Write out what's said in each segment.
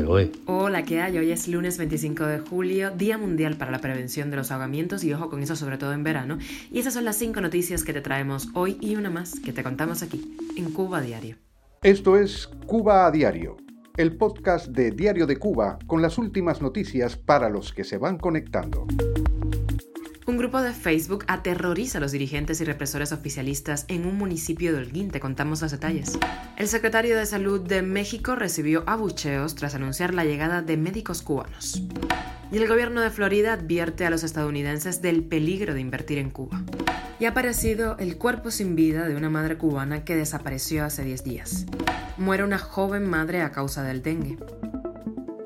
hoy? Hola, ¿qué hay? Hoy es lunes 25 de julio, Día Mundial para la Prevención de los Ahogamientos y ojo con eso sobre todo en verano. Y esas son las cinco noticias que te traemos hoy y una más que te contamos aquí, en Cuba Diario. Esto es Cuba a Diario, el podcast de Diario de Cuba con las últimas noticias para los que se van conectando. Un grupo de Facebook aterroriza a los dirigentes y represores oficialistas en un municipio de Holguín. Te contamos los detalles. El secretario de Salud de México recibió abucheos tras anunciar la llegada de médicos cubanos. Y el gobierno de Florida advierte a los estadounidenses del peligro de invertir en Cuba. Y ha aparecido el cuerpo sin vida de una madre cubana que desapareció hace 10 días. Muere una joven madre a causa del dengue.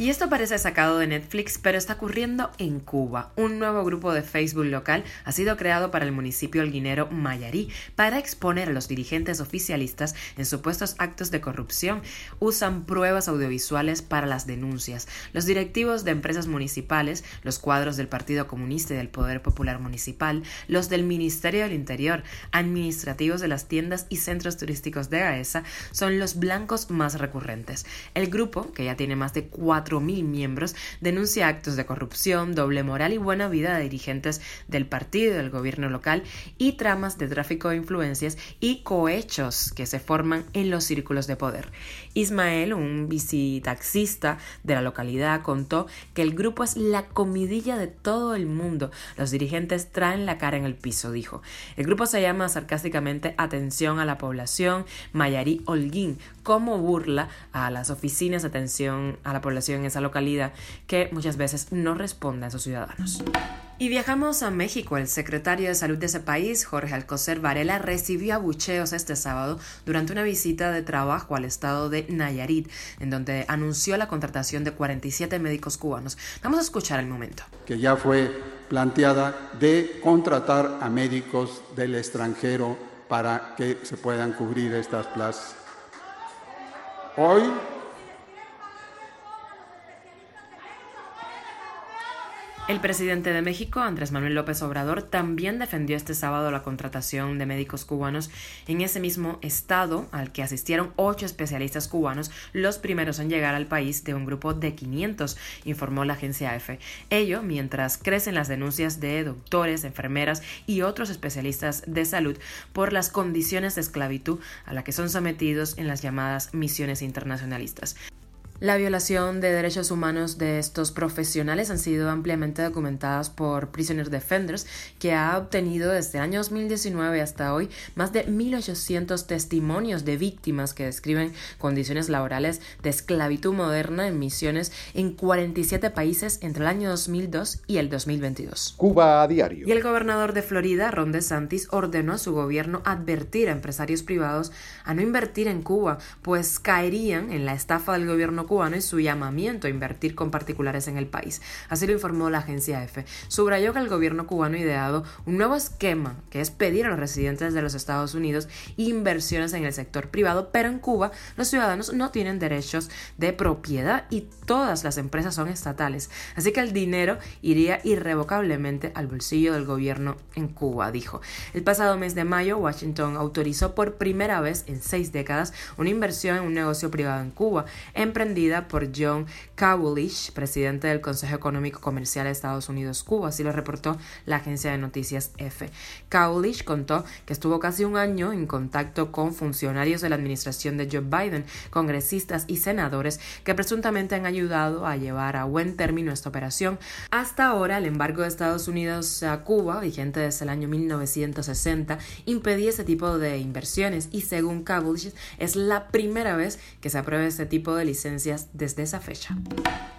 Y esto parece sacado de Netflix, pero está ocurriendo en Cuba. Un nuevo grupo de Facebook local ha sido creado para el municipio holguinero Mayarí para exponer a los dirigentes oficialistas en supuestos actos de corrupción. Usan pruebas audiovisuales para las denuncias. Los directivos de empresas municipales, los cuadros del Partido Comunista y del Poder Popular Municipal, los del Ministerio del Interior, administrativos de las tiendas y centros turísticos de Gaesa son los blancos más recurrentes. El grupo, que ya tiene más de cuatro mil miembros, denuncia actos de corrupción, doble moral y buena vida de dirigentes del partido y del gobierno local y tramas de tráfico de influencias y cohechos que se forman en los círculos de poder. Ismael, un visitaxista de la localidad, contó que el grupo es la comidilla de todo el mundo. Los dirigentes traen la cara en el piso, dijo. El grupo se llama sarcásticamente Atención a la Población Mayarí Holguín, como burla a las oficinas de atención a la población en esa localidad que muchas veces no responde a sus ciudadanos. Y viajamos a México. El secretario de Salud de ese país, Jorge Alcocer Varela, recibió abucheos este sábado durante una visita de trabajo al estado de Nayarit, en donde anunció la contratación de 47 médicos cubanos. Vamos a escuchar el momento. Que ya fue planteada de contratar a médicos del extranjero para que se puedan cubrir estas plazas. Hoy El presidente de México, Andrés Manuel López Obrador, también defendió este sábado la contratación de médicos cubanos en ese mismo estado al que asistieron ocho especialistas cubanos, los primeros en llegar al país de un grupo de 500, informó la agencia EFE. Ello mientras crecen las denuncias de doctores, enfermeras y otros especialistas de salud por las condiciones de esclavitud a la que son sometidos en las llamadas misiones internacionalistas. La violación de derechos humanos de estos profesionales han sido ampliamente documentadas por Prisoner Defenders, que ha obtenido desde el año 2019 hasta hoy más de 1.800 testimonios de víctimas que describen condiciones laborales de esclavitud moderna en misiones en 47 países entre el año 2002 y el 2022. Cuba a diario. Y el gobernador de Florida, Ron DeSantis, ordenó a su gobierno advertir a empresarios privados a no invertir en Cuba, pues caerían en la estafa del gobierno cubano y su llamamiento a invertir con particulares en el país. Así lo informó la agencia EFE. Subrayó que el gobierno cubano ha ideado un nuevo esquema que es pedir a los residentes de los Estados Unidos inversiones en el sector privado, pero en Cuba los ciudadanos no tienen derechos de propiedad y todas las empresas son estatales. Así que el dinero iría irrevocablemente al bolsillo del gobierno en Cuba, dijo. El pasado mes de mayo, Washington autorizó por primera vez en seis décadas una inversión en un negocio privado en Cuba, por John Kawulich, presidente del Consejo Económico Comercial de Estados Unidos-Cuba, así lo reportó la agencia de noticias F. Kawulich contó que estuvo casi un año en contacto con funcionarios de la administración de Joe Biden, congresistas y senadores que presuntamente han ayudado a llevar a buen término esta operación. Hasta ahora, el embargo de Estados Unidos a Cuba, vigente desde el año 1960, impedía ese tipo de inversiones y según Kawulich es la primera vez que se aprueba este tipo de licencia desde esa fecha.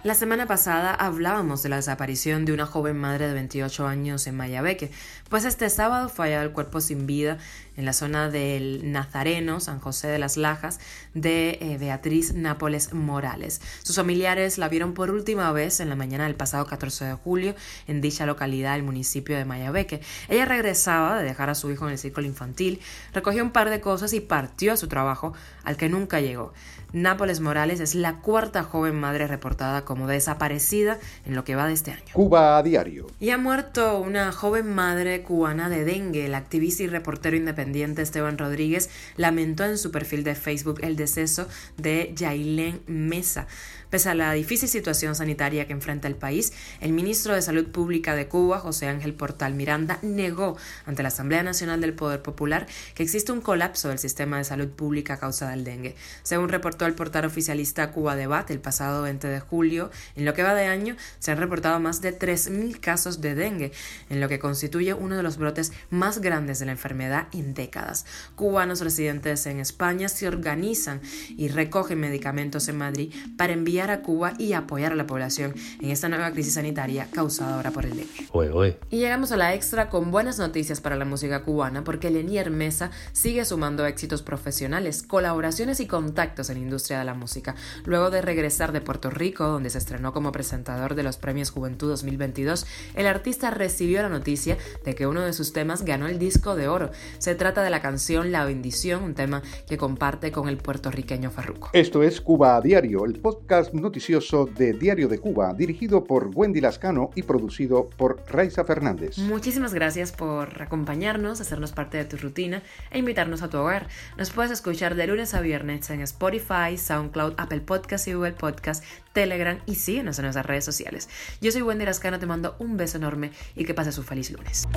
La semana pasada hablábamos de la desaparición de una joven madre de 28 años en Mayabeque, pues este sábado fue hallado el cuerpo sin vida en la zona del Nazareno, San José de las Lajas, de eh, Beatriz Nápoles Morales. Sus familiares la vieron por última vez en la mañana del pasado 14 de julio en dicha localidad del municipio de Mayabeque. Ella regresaba de dejar a su hijo en el círculo infantil, recogió un par de cosas y partió a su trabajo, al que nunca llegó. Nápoles Morales es la cuarta joven madre reportada como desaparecida en lo que va de este año. Cuba a diario. Y ha muerto una joven madre cubana de dengue. El activista y reportero independiente independiente Esteban Rodríguez lamentó en su perfil de Facebook el deceso de Yailén Mesa. Pese a la difícil situación sanitaria que enfrenta el país, el ministro de Salud Pública de Cuba, José Ángel Portal Miranda, negó ante la Asamblea Nacional del Poder Popular que existe un colapso del sistema de salud pública a causa del dengue. Según reportó el portal oficialista Cuba Debate el pasado 20 de julio, en lo que va de año se han reportado más de 3.000 casos de dengue, en lo que constituye uno de los brotes más grandes de la enfermedad en décadas. Cubanos residentes en España se organizan y recogen medicamentos en Madrid para enviar a Cuba y apoyar a la población en esta nueva crisis sanitaria causada ahora por el dengue. Y llegamos a la extra con buenas noticias para la música cubana porque Lenier Mesa sigue sumando éxitos profesionales, colaboraciones y contactos en la industria de la música. Luego de regresar de Puerto Rico, donde se estrenó como presentador de los Premios Juventud 2022, el artista recibió la noticia de que uno de sus temas ganó el disco de oro. Se trata de la canción La bendición, un tema que comparte con el puertorriqueño Farruco. Esto es Cuba a Diario, el podcast noticioso de Diario de Cuba, dirigido por Wendy Lascano y producido por Raiza Fernández. Muchísimas gracias por acompañarnos, hacernos parte de tu rutina e invitarnos a tu hogar. Nos puedes escuchar de lunes a viernes en Spotify, SoundCloud, Apple Podcast y Google Podcast, Telegram y síguenos en nuestras redes sociales. Yo soy Wendy Lascano, te mando un beso enorme y que pases un feliz lunes.